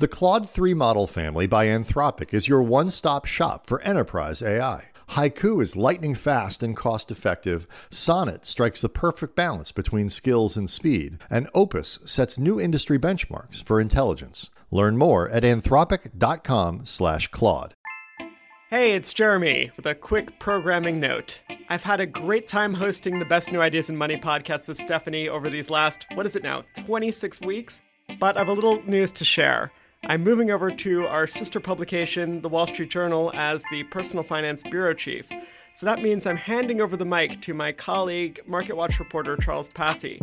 The Claude 3 model family by Anthropic is your one stop shop for enterprise AI. Haiku is lightning fast and cost effective. Sonnet strikes the perfect balance between skills and speed. And Opus sets new industry benchmarks for intelligence. Learn more at anthropic.com/slash Claude. Hey, it's Jeremy with a quick programming note. I've had a great time hosting the Best New Ideas in Money podcast with Stephanie over these last, what is it now, 26 weeks? But I have a little news to share. I'm moving over to our sister publication, The Wall Street Journal, as the personal finance bureau chief. So that means I'm handing over the mic to my colleague, MarketWatch reporter Charles Passy.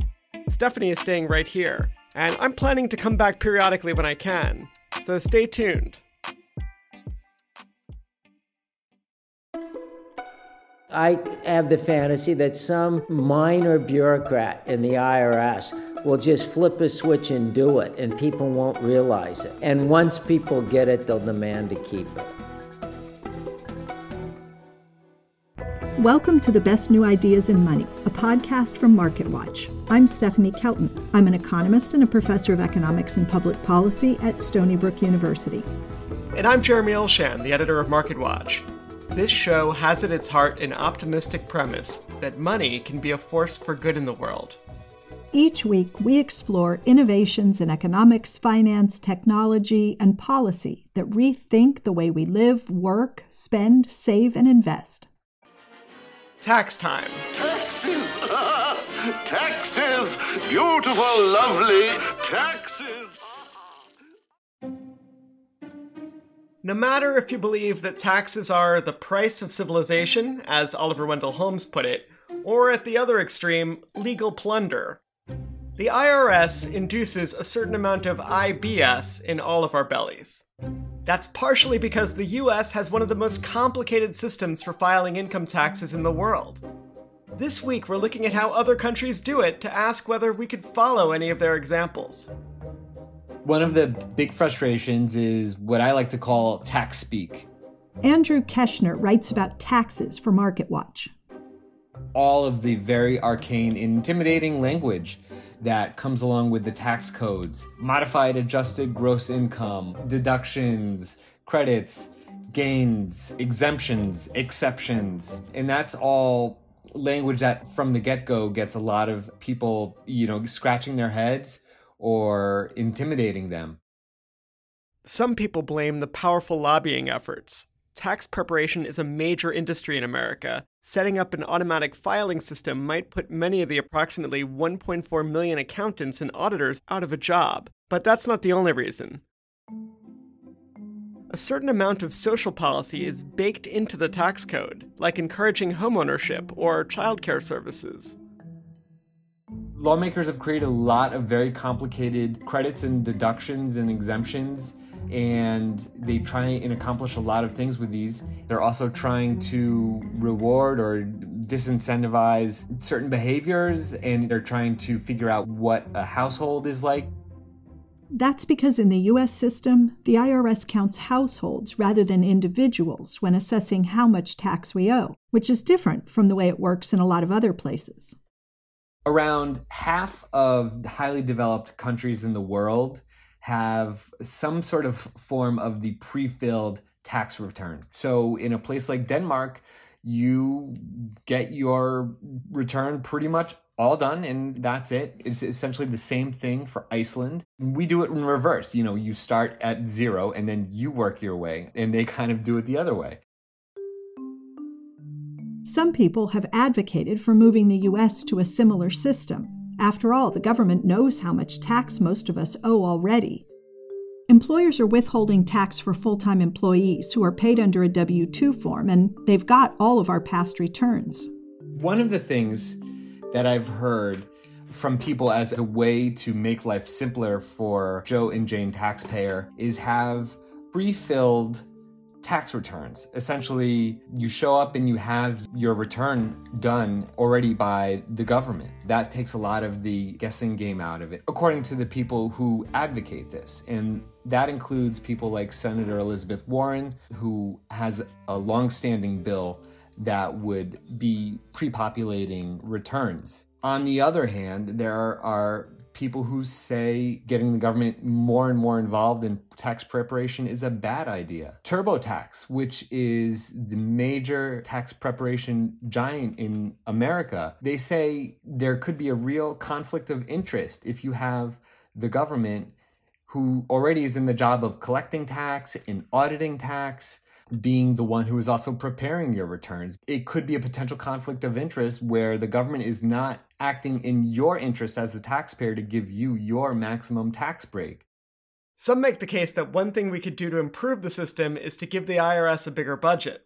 Stephanie is staying right here, and I'm planning to come back periodically when I can. So stay tuned. I have the fantasy that some minor bureaucrat in the IRS will just flip a switch and do it, and people won't realize it. And once people get it, they'll demand to keep it. Welcome to the Best New Ideas in Money, a podcast from MarketWatch. I'm Stephanie Kelton. I'm an economist and a professor of economics and public policy at Stony Brook University. And I'm Jeremy Olshan, the editor of MarketWatch. This show has at its heart an optimistic premise that money can be a force for good in the world. Each week, we explore innovations in economics, finance, technology, and policy that rethink the way we live, work, spend, save, and invest. Tax time. Taxes! taxes! Beautiful, lovely taxes! No matter if you believe that taxes are the price of civilization, as Oliver Wendell Holmes put it, or at the other extreme, legal plunder, the IRS induces a certain amount of IBS in all of our bellies. That's partially because the US has one of the most complicated systems for filing income taxes in the world. This week, we're looking at how other countries do it to ask whether we could follow any of their examples. One of the big frustrations is what I like to call tax speak. Andrew Keshner writes about taxes for MarketWatch. All of the very arcane, intimidating language that comes along with the tax codes modified adjusted gross income, deductions, credits, gains, exemptions, exceptions. And that's all language that from the get go gets a lot of people, you know, scratching their heads or intimidating them. Some people blame the powerful lobbying efforts. Tax preparation is a major industry in America. Setting up an automatic filing system might put many of the approximately 1.4 million accountants and auditors out of a job. But that's not the only reason. A certain amount of social policy is baked into the tax code, like encouraging homeownership or childcare services. Lawmakers have created a lot of very complicated credits and deductions and exemptions, and they try and accomplish a lot of things with these. They're also trying to reward or disincentivize certain behaviors, and they're trying to figure out what a household is like. That's because in the US system, the IRS counts households rather than individuals when assessing how much tax we owe, which is different from the way it works in a lot of other places. Around half of highly developed countries in the world have some sort of form of the pre filled tax return. So, in a place like Denmark, you get your return pretty much all done and that's it. It's essentially the same thing for Iceland. We do it in reverse. You know, you start at zero and then you work your way, and they kind of do it the other way. Some people have advocated for moving the U.S. to a similar system. After all, the government knows how much tax most of us owe already. Employers are withholding tax for full time employees who are paid under a W 2 form, and they've got all of our past returns. One of the things that I've heard from people as a way to make life simpler for Joe and Jane taxpayer is have pre-filled tax returns. Essentially, you show up and you have your return done already by the government. That takes a lot of the guessing game out of it, according to the people who advocate this. And that includes people like Senator Elizabeth Warren, who has a long-standing bill that would be pre populating returns. On the other hand, there are people who say getting the government more and more involved in tax preparation is a bad idea. TurboTax, which is the major tax preparation giant in America, they say there could be a real conflict of interest if you have the government who already is in the job of collecting tax and auditing tax being the one who is also preparing your returns. It could be a potential conflict of interest where the government is not acting in your interest as a taxpayer to give you your maximum tax break. Some make the case that one thing we could do to improve the system is to give the IRS a bigger budget.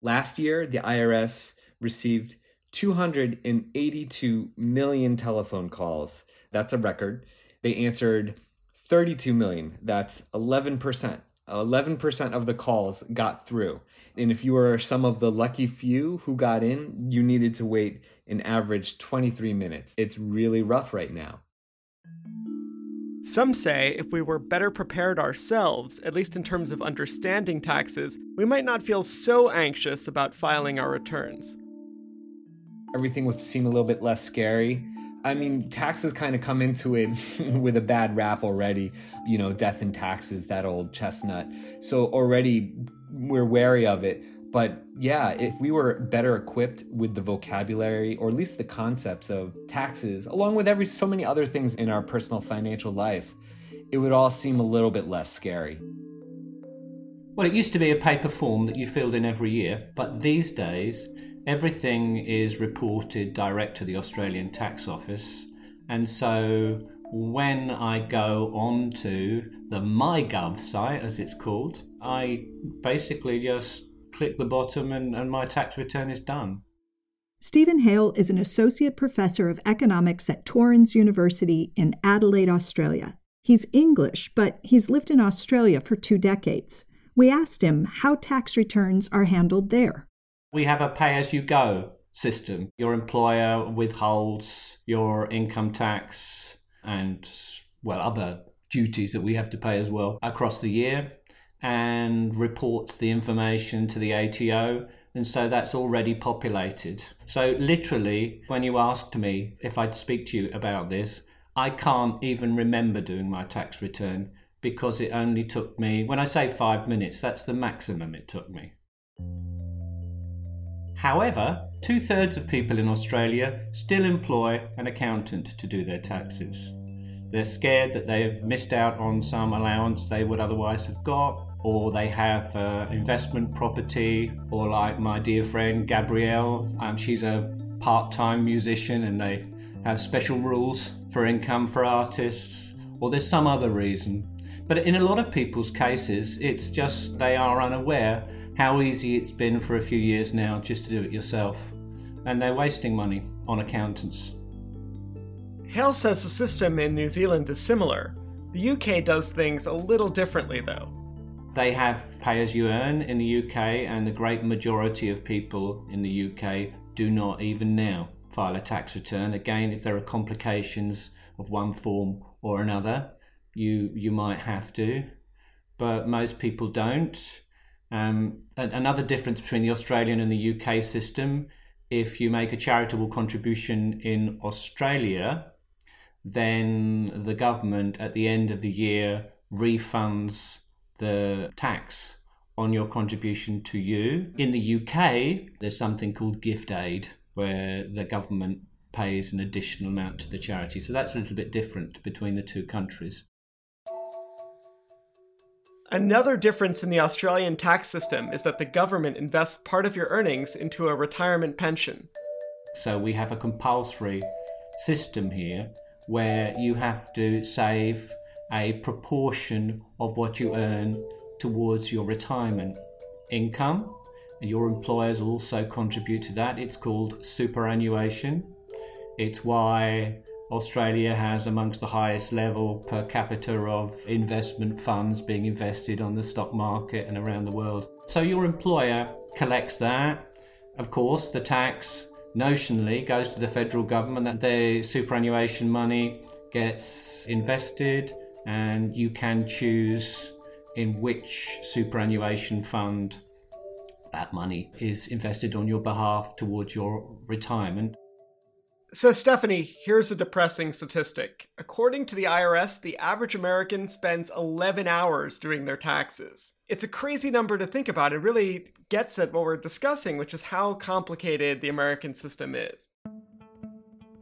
Last year, the IRS received 282 million telephone calls. That's a record. They answered 32 million. That's 11%. 11% of the calls got through. And if you were some of the lucky few who got in, you needed to wait an average 23 minutes. It's really rough right now. Some say if we were better prepared ourselves, at least in terms of understanding taxes, we might not feel so anxious about filing our returns. Everything would seem a little bit less scary. I mean, taxes kind of come into it with a bad rap already. You know, death and taxes, that old chestnut. So already we're wary of it. But yeah, if we were better equipped with the vocabulary or at least the concepts of taxes, along with every so many other things in our personal financial life, it would all seem a little bit less scary. Well, it used to be a paper form that you filled in every year, but these days everything is reported direct to the Australian Tax Office. And so when I go on to the MyGov site, as it's called, I basically just click the bottom and, and my tax return is done. Stephen Hale is an associate professor of economics at Torrens University in Adelaide, Australia. He's English, but he's lived in Australia for two decades. We asked him how tax returns are handled there. We have a pay as you go system. Your employer withholds your income tax and, well, other duties that we have to pay as well across the year and reports the information to the ATO. And so that's already populated. So, literally, when you asked me if I'd speak to you about this, I can't even remember doing my tax return because it only took me, when I say five minutes, that's the maximum it took me. However, two thirds of people in Australia still employ an accountant to do their taxes. They're scared that they've missed out on some allowance they would otherwise have got, or they have uh, investment property, or like my dear friend Gabrielle, um, she's a part time musician and they have special rules for income for artists, or there's some other reason. But in a lot of people's cases, it's just they are unaware how easy it's been for a few years now just to do it yourself, and they're wasting money on accountants. Hale says the system in New Zealand is similar. The UK does things a little differently, though. They have pay as you earn in the UK, and the great majority of people in the UK do not even now file a tax return. Again, if there are complications of one form or another, you you might have to, but most people don't. Um, another difference between the Australian and the UK system: if you make a charitable contribution in Australia, then the government at the end of the year refunds the tax on your contribution to you. In the UK, there's something called gift aid, where the government pays an additional amount to the charity. So that's a little bit different between the two countries. Another difference in the Australian tax system is that the government invests part of your earnings into a retirement pension. So we have a compulsory system here where you have to save a proportion of what you earn towards your retirement income. And your employers also contribute to that. It's called superannuation. It's why Australia has amongst the highest level per capita of investment funds being invested on the stock market and around the world. So your employer collects that. Of course, the tax notionally goes to the federal government that their superannuation money gets invested and you can choose in which superannuation fund that money is invested on your behalf towards your retirement. So, Stephanie, here's a depressing statistic. According to the IRS, the average American spends 11 hours doing their taxes. It's a crazy number to think about. It really gets at what we're discussing, which is how complicated the American system is.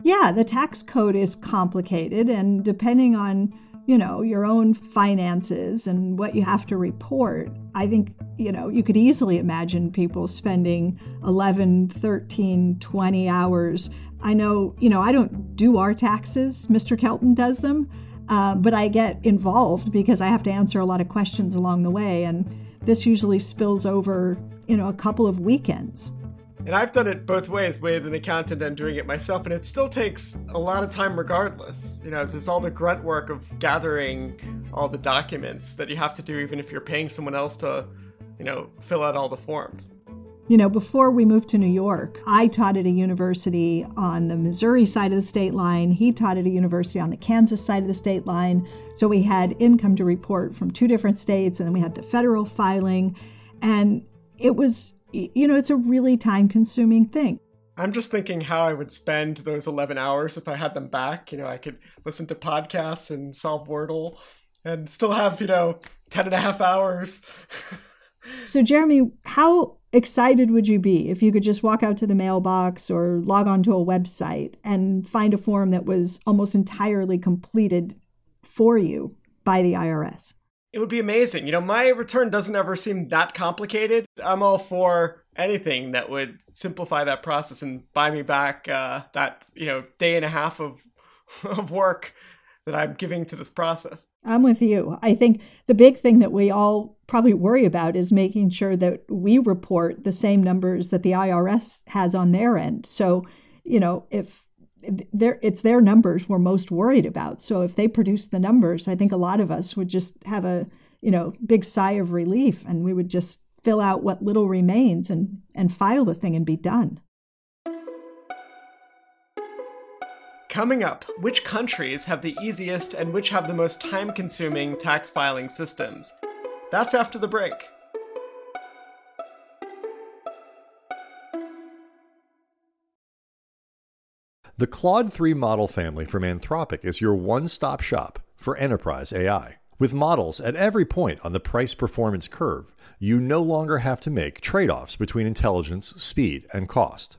Yeah, the tax code is complicated, and depending on you know, your own finances and what you have to report, I think, you know, you could easily imagine people spending 11, 13, 20 hours. I know, you know, I don't do our taxes, Mr. Kelton does them, uh, but I get involved because I have to answer a lot of questions along the way. And this usually spills over, you know, a couple of weekends. And I've done it both ways with an accountant and doing it myself, and it still takes a lot of time regardless. You know, there's all the grunt work of gathering all the documents that you have to do, even if you're paying someone else to, you know, fill out all the forms. You know, before we moved to New York, I taught at a university on the Missouri side of the state line. He taught at a university on the Kansas side of the state line. So we had income to report from two different states, and then we had the federal filing. And it was you know, it's a really time consuming thing. I'm just thinking how I would spend those 11 hours if I had them back. You know, I could listen to podcasts and solve Wordle and still have, you know, 10 and a half hours. so, Jeremy, how excited would you be if you could just walk out to the mailbox or log onto a website and find a form that was almost entirely completed for you by the IRS? it would be amazing. You know, my return doesn't ever seem that complicated. I'm all for anything that would simplify that process and buy me back uh, that you know day and a half of of work that I'm giving to this process. I'm with you. I think the big thing that we all probably worry about is making sure that we report the same numbers that the IRS has on their end. So, you know, if it's their numbers we're most worried about. So if they produce the numbers, I think a lot of us would just have a you know big sigh of relief, and we would just fill out what little remains and and file the thing and be done. Coming up, which countries have the easiest and which have the most time consuming tax filing systems? That's after the break. The Claude 3 model family from Anthropic is your one stop shop for enterprise AI. With models at every point on the price performance curve, you no longer have to make trade offs between intelligence, speed, and cost.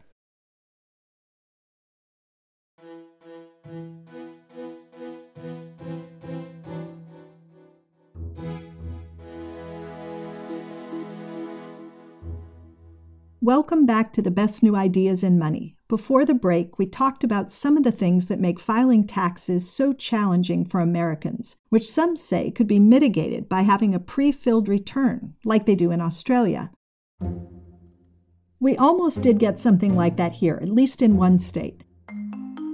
Welcome back to the best new ideas in money. Before the break, we talked about some of the things that make filing taxes so challenging for Americans, which some say could be mitigated by having a pre filled return, like they do in Australia. We almost did get something like that here, at least in one state.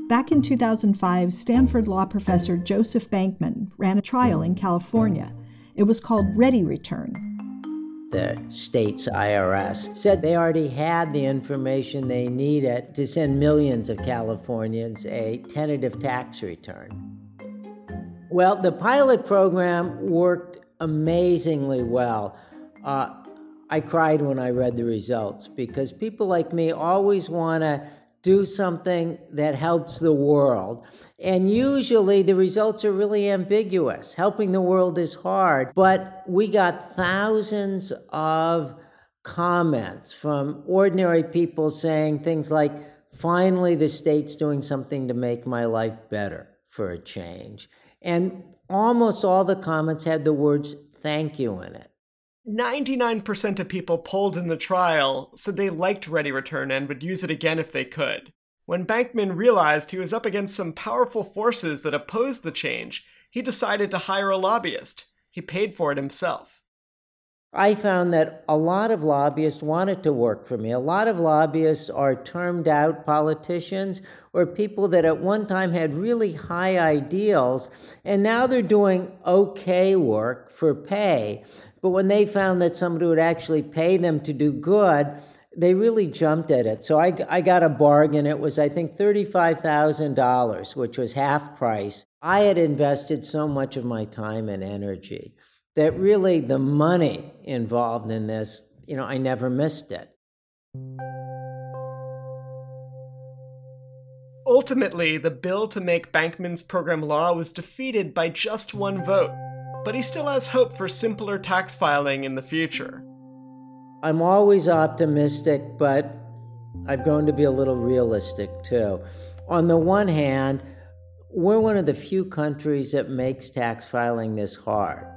Back in 2005, Stanford law professor Joseph Bankman ran a trial in California. It was called Ready Return the state's IRS said they already had the information they needed to send millions of Californians a tentative tax return. Well, the pilot program worked amazingly well. Uh, I cried when I read the results because people like me always want to do something that helps the world. And usually the results are really ambiguous. Helping the world is hard, but we got thousands of comments from ordinary people saying things like, finally, the state's doing something to make my life better for a change. And almost all the comments had the words thank you in it. 99% of people polled in the trial said they liked Ready Return and would use it again if they could. When Bankman realized he was up against some powerful forces that opposed the change, he decided to hire a lobbyist. He paid for it himself. I found that a lot of lobbyists wanted to work for me. A lot of lobbyists are termed out politicians or people that at one time had really high ideals and now they're doing okay work for pay. But when they found that somebody would actually pay them to do good, they really jumped at it. So I, I got a bargain. It was, I think, $35,000, which was half price. I had invested so much of my time and energy that really the money involved in this, you know, I never missed it. Ultimately, the bill to make Bankman's program law was defeated by just one vote, but he still has hope for simpler tax filing in the future. I'm always optimistic, but I've grown to be a little realistic too. On the one hand, we're one of the few countries that makes tax filing this hard.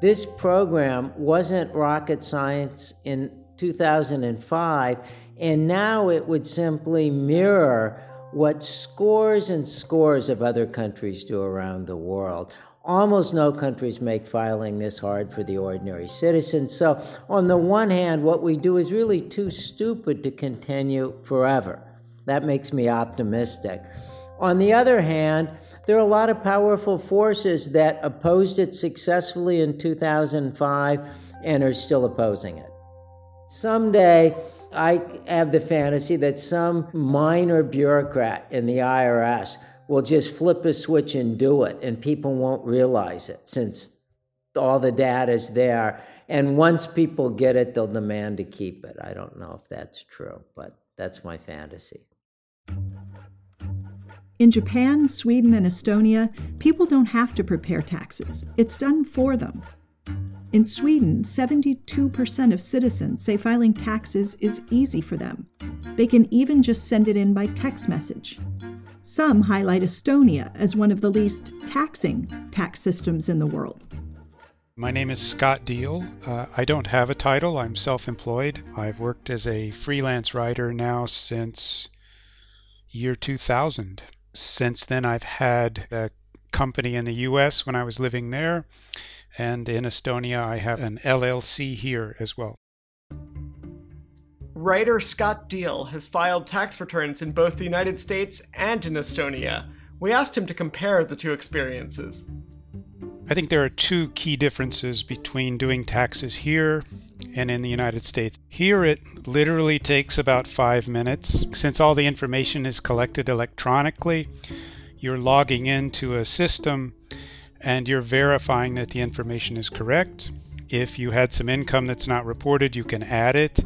This program wasn't rocket science in 2005, and now it would simply mirror what scores and scores of other countries do around the world. Almost no countries make filing this hard for the ordinary citizen. So, on the one hand, what we do is really too stupid to continue forever. That makes me optimistic. On the other hand, there are a lot of powerful forces that opposed it successfully in 2005 and are still opposing it. Someday, I have the fantasy that some minor bureaucrat in the IRS will just flip a switch and do it, and people won't realize it since all the data is there. And once people get it, they'll demand to keep it. I don't know if that's true, but that's my fantasy. In Japan, Sweden, and Estonia, people don't have to prepare taxes, it's done for them. In Sweden, 72% of citizens say filing taxes is easy for them. They can even just send it in by text message. Some highlight Estonia as one of the least taxing tax systems in the world. My name is Scott Deal. Uh, I don't have a title. I'm self employed. I've worked as a freelance writer now since year 2000. Since then, I've had a company in the US when I was living there, and in Estonia, I have an LLC here as well. Writer Scott Deal has filed tax returns in both the United States and in Estonia. We asked him to compare the two experiences. I think there are two key differences between doing taxes here and in the United States. Here, it literally takes about five minutes. Since all the information is collected electronically, you're logging into a system and you're verifying that the information is correct. If you had some income that's not reported, you can add it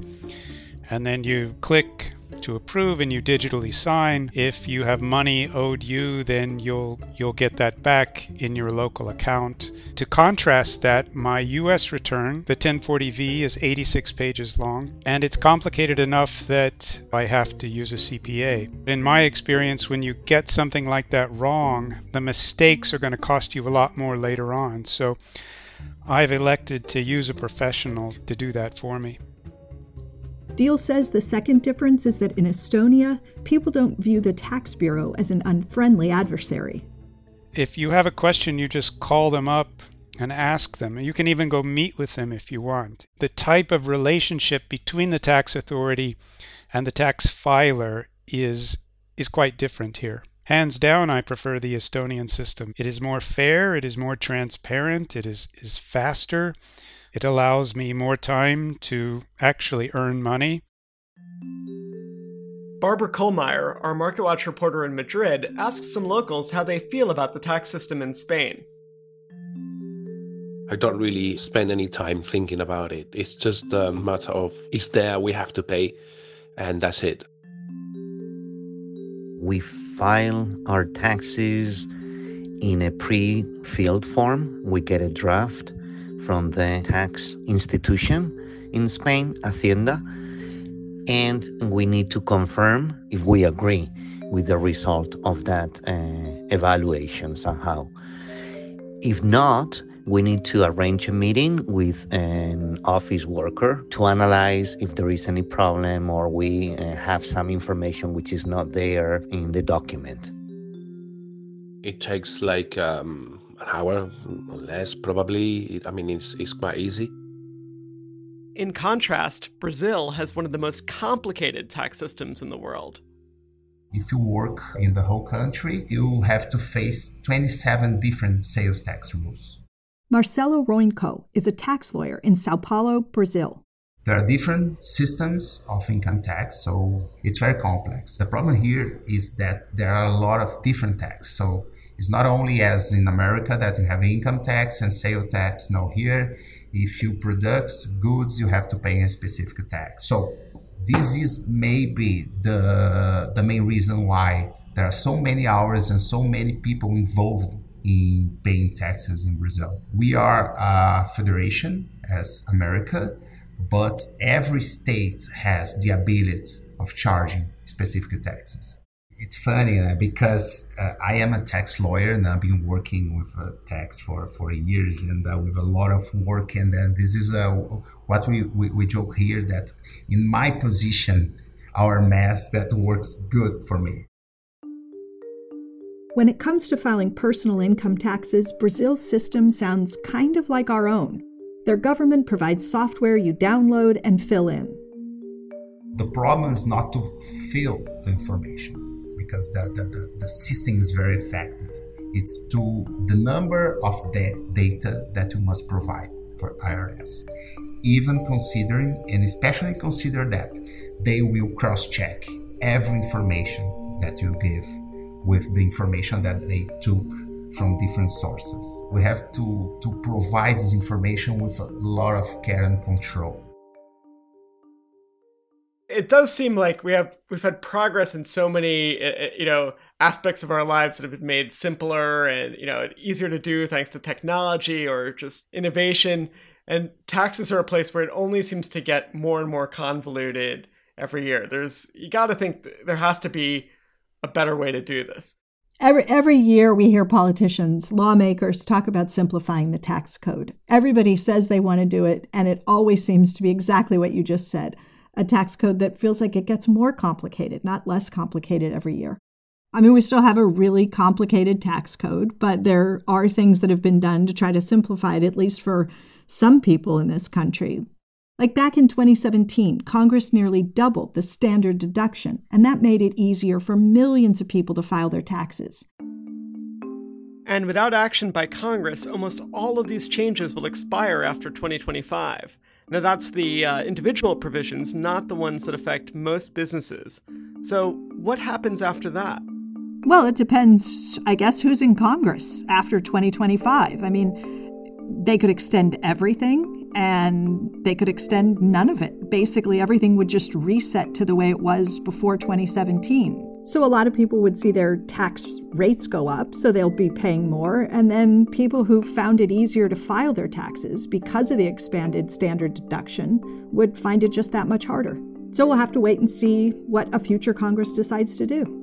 and then you click to approve and you digitally sign. If you have money owed you, then you'll you'll get that back in your local account. To contrast that, my US return, the 1040V is 86 pages long and it's complicated enough that I have to use a CPA. In my experience when you get something like that wrong, the mistakes are going to cost you a lot more later on. So I've elected to use a professional to do that for me. Deal says the second difference is that in Estonia, people don't view the tax bureau as an unfriendly adversary. If you have a question, you just call them up and ask them. You can even go meet with them if you want. The type of relationship between the tax authority and the tax filer is is quite different here. Hands down, I prefer the Estonian system. It is more fair, it is more transparent, it is, is faster, it allows me more time to actually earn money. Barbara Kollmeyer, our MarketWatch reporter in Madrid, asked some locals how they feel about the tax system in Spain. I don't really spend any time thinking about it. It's just a matter of it's there, we have to pay, and that's it. We file our taxes in a pre filled form, we get a draft from the tax institution in Spain, Hacienda, and we need to confirm if we agree with the result of that uh, evaluation somehow. If not, we need to arrange a meeting with an office worker to analyze if there is any problem or we uh, have some information which is not there in the document. It takes like um, an hour less probably i mean it's, it's quite easy In contrast, Brazil has one of the most complicated tax systems in the world. If you work in the whole country, you have to face 27 different sales tax rules. Marcelo Roinco is a tax lawyer in Sao Paulo, Brazil. There are different systems of income tax, so it's very complex. The problem here is that there are a lot of different tax. So it's not only as in America that you have income tax and sale tax. No, here, if you produce goods, you have to pay a specific tax. So this is maybe the the main reason why there are so many hours and so many people involved in paying taxes in Brazil. We are a federation as America, but every state has the ability of charging specific taxes it's funny uh, because uh, I am a tax lawyer and I've been working with uh, tax for, for years and uh, with a lot of work. And then this is uh, what we, we, we, joke here that in my position, our math that works good for me. When it comes to filing personal income taxes, Brazil's system sounds kind of like our own. Their government provides software you download and fill in. The problem is not to fill the information because the, the, the, the system is very effective. It's to the number of data that you must provide for IRS. Even considering, and especially consider that they will cross check every information that you give with the information that they took from different sources. We have to, to provide this information with a lot of care and control it does seem like we have we've had progress in so many you know aspects of our lives that have been made simpler and you know easier to do thanks to technology or just innovation. And taxes are a place where it only seems to get more and more convoluted every year. There's you got to think there has to be a better way to do this. Every, every year, we hear politicians, lawmakers talk about simplifying the tax code. Everybody says they want to do it, and it always seems to be exactly what you just said a tax code that feels like it gets more complicated, not less complicated every year. I mean, we still have a really complicated tax code, but there are things that have been done to try to simplify it, at least for some people in this country. Like back in 2017, Congress nearly doubled the standard deduction, and that made it easier for millions of people to file their taxes. And without action by Congress, almost all of these changes will expire after 2025. Now, that's the uh, individual provisions, not the ones that affect most businesses. So, what happens after that? Well, it depends, I guess, who's in Congress after 2025. I mean, they could extend everything and they could extend none of it. Basically, everything would just reset to the way it was before 2017. So a lot of people would see their tax rates go up, so they'll be paying more. And then people who found it easier to file their taxes because of the expanded standard deduction would find it just that much harder. So we'll have to wait and see what a future Congress decides to do.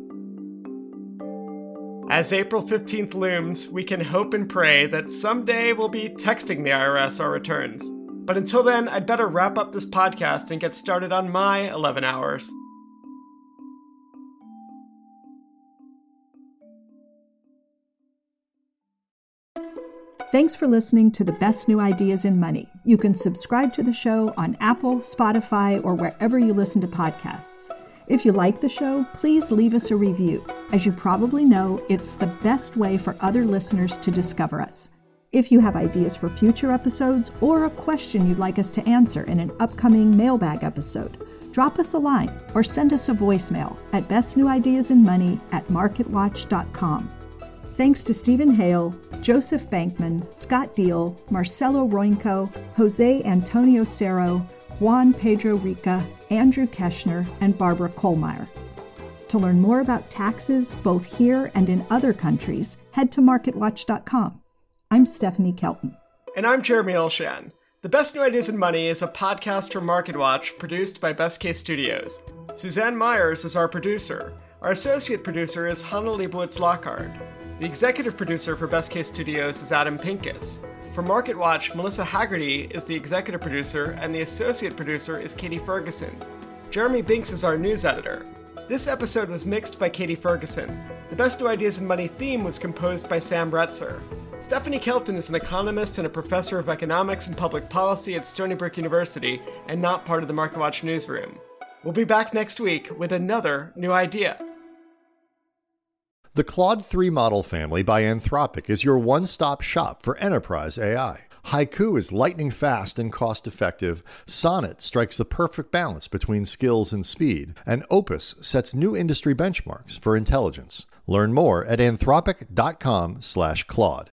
As April 15th looms, we can hope and pray that someday we'll be texting the IRS our returns. But until then, I'd better wrap up this podcast and get started on my 11 hours. Thanks for listening to the best new ideas in money. You can subscribe to the show on Apple, Spotify, or wherever you listen to podcasts. If you like the show, please leave us a review. As you probably know, it's the best way for other listeners to discover us. If you have ideas for future episodes or a question you'd like us to answer in an upcoming mailbag episode, drop us a line or send us a voicemail at bestnewideasinmoney at marketwatch.com. Thanks to Stephen Hale, Joseph Bankman, Scott Deal, Marcelo Roinco, Jose Antonio Cerro, Juan Pedro Rica, Andrew Keshner, and Barbara Kollmeyer. To learn more about taxes, both here and in other countries, head to marketwatch.com. I'm Stephanie Kelton. And I'm Jeremy Olshan. The Best New Ideas in Money is a podcast from MarketWatch produced by Best Case Studios. Suzanne Myers is our producer. Our associate producer is Hannah Leibowitz Lockhart. The executive producer for Best Case Studios is Adam Pincus. For Market Watch, Melissa Haggerty is the executive producer, and the associate producer is Katie Ferguson. Jeremy Binks is our news editor. This episode was mixed by Katie Ferguson. The Best New Ideas and Money theme was composed by Sam Retzer. Stephanie Kelton is an economist and a professor of economics and public policy at Stony Brook University and not part of the MarketWatch newsroom. We'll be back next week with another new idea. The Claude 3 model family by Anthropic is your one stop shop for enterprise AI. Haiku is lightning fast and cost effective. Sonnet strikes the perfect balance between skills and speed. And Opus sets new industry benchmarks for intelligence. Learn more at anthropic.com/claude.